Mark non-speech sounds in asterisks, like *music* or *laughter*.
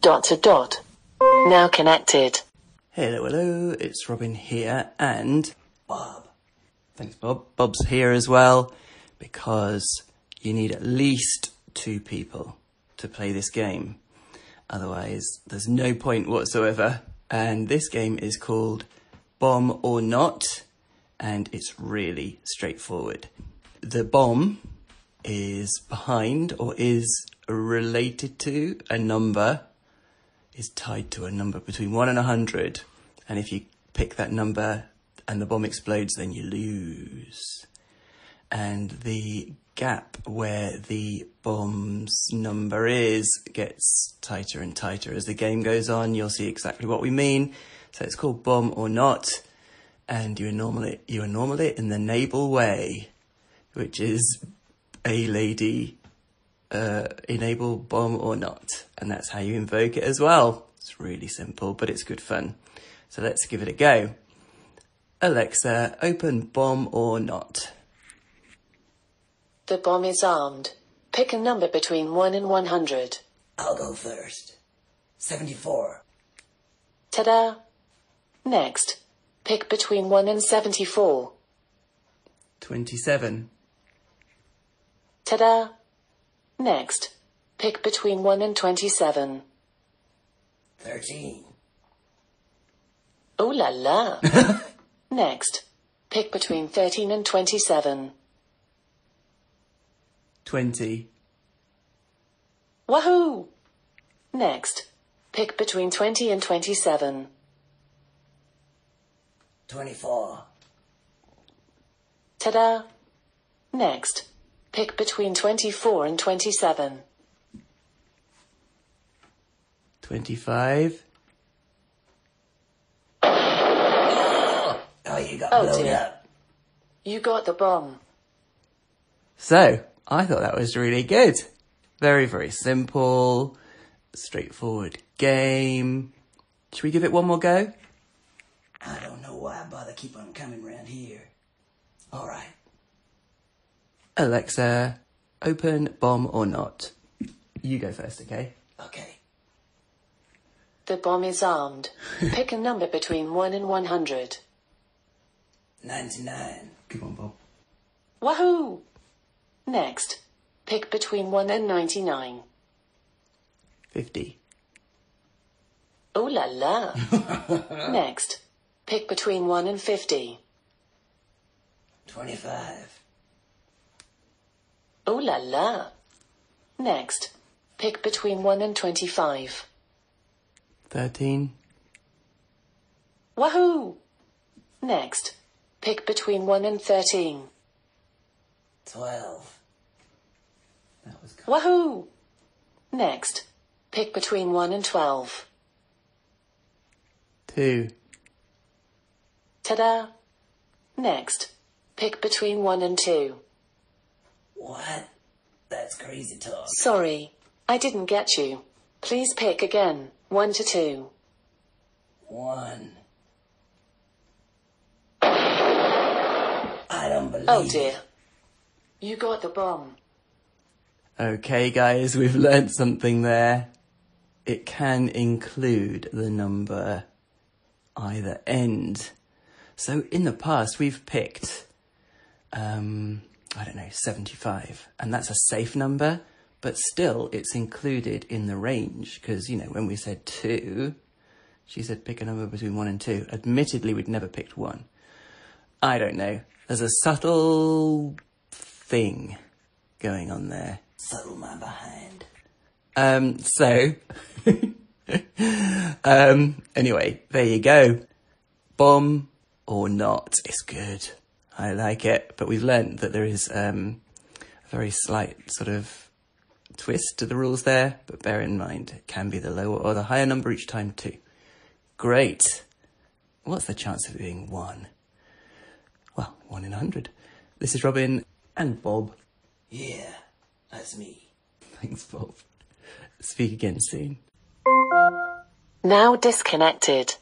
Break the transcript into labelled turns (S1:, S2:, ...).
S1: dot to dot. Now connected.
S2: Hello, hello, it's Robin here and Bob. Thanks, Bob. Bob's here as well because you need at least two people to play this game. Otherwise, there's no point whatsoever. And this game is called Bomb or Not, and it's really straightforward. The bomb is behind or is related to a number, is tied to a number between 1 and a 100. And if you pick that number and the bomb explodes, then you lose. And the gap where the bomb's number is gets tighter and tighter as the game goes on. You'll see exactly what we mean. So it's called bomb or not. And you normal it, you it in the naval way, which is a lady uh, enable bomb or not. And that's how you invoke it as well. It's really simple, but it's good fun. So let's give it a go. Alexa, open bomb or not.
S1: The bomb is armed. Pick a number between 1 and 100.
S3: I'll go first. 74.
S1: Ta-da! Next, pick between 1 and 74.
S2: 27.
S1: Ta-da! Next, pick between 1 and 27.
S3: 13.
S1: Oh la la! *laughs* Next, pick between 13 and 27.
S2: 20.
S1: Wahoo! Next, pick between 20 and 27.
S3: 24.
S1: Ta-da! Next, pick between 24 and 27.
S2: 25.
S3: Oh, you got
S1: Oh,
S3: blown
S1: dear.
S3: up.
S1: You got the bomb.
S2: So, I thought that was really good. Very, very simple, straightforward game. Should we give it one more go?
S3: I don't know why I bother keep on coming round here. All right.
S2: Alexa, open bomb or not. You go first, okay?
S3: Okay.
S1: The bomb is armed. *laughs* Pick a number between 1 and 100.
S3: 99.
S2: Come on, Bob.
S1: Wahoo! Next, pick between 1 and 99.
S2: 50.
S1: Oh la la! *laughs* Next, pick between 1 and 50.
S3: 25.
S1: Oh la la! Next, pick between 1 and 25.
S2: 13.
S1: Wahoo! Next, pick between 1 and 13.
S3: 12.
S2: That was
S1: Wahoo! Next, pick between 1 and 12.
S2: 2.
S1: Ta-da! Next, pick between 1 and 2.
S3: What? That's crazy talk.
S1: Sorry, I didn't get you. Please pick again. 1 to 2.
S3: 1. I don't believe
S1: Oh dear. You got the bomb.
S2: Okay, guys, we've learnt something there. It can include the number either end. So in the past, we've picked, um, I don't know, 75, and that's a safe number, but still it's included in the range because, you know, when we said two, she said pick a number between one and two. Admittedly, we'd never picked one. I don't know. There's a subtle thing going on there.
S3: Subtle my behind.
S2: Um, so, *laughs* um, anyway, there you go. Bomb or not, it's good. I like it, but we've learned that there is um, a very slight sort of twist to the rules there, but bear in mind it can be the lower or the higher number each time too. Great. What's the chance of it being one? Well, one in a hundred. This is Robin and Bob.
S3: Yeah, that's me.
S2: Thanks, Bob. Speak again soon.
S1: Now disconnected.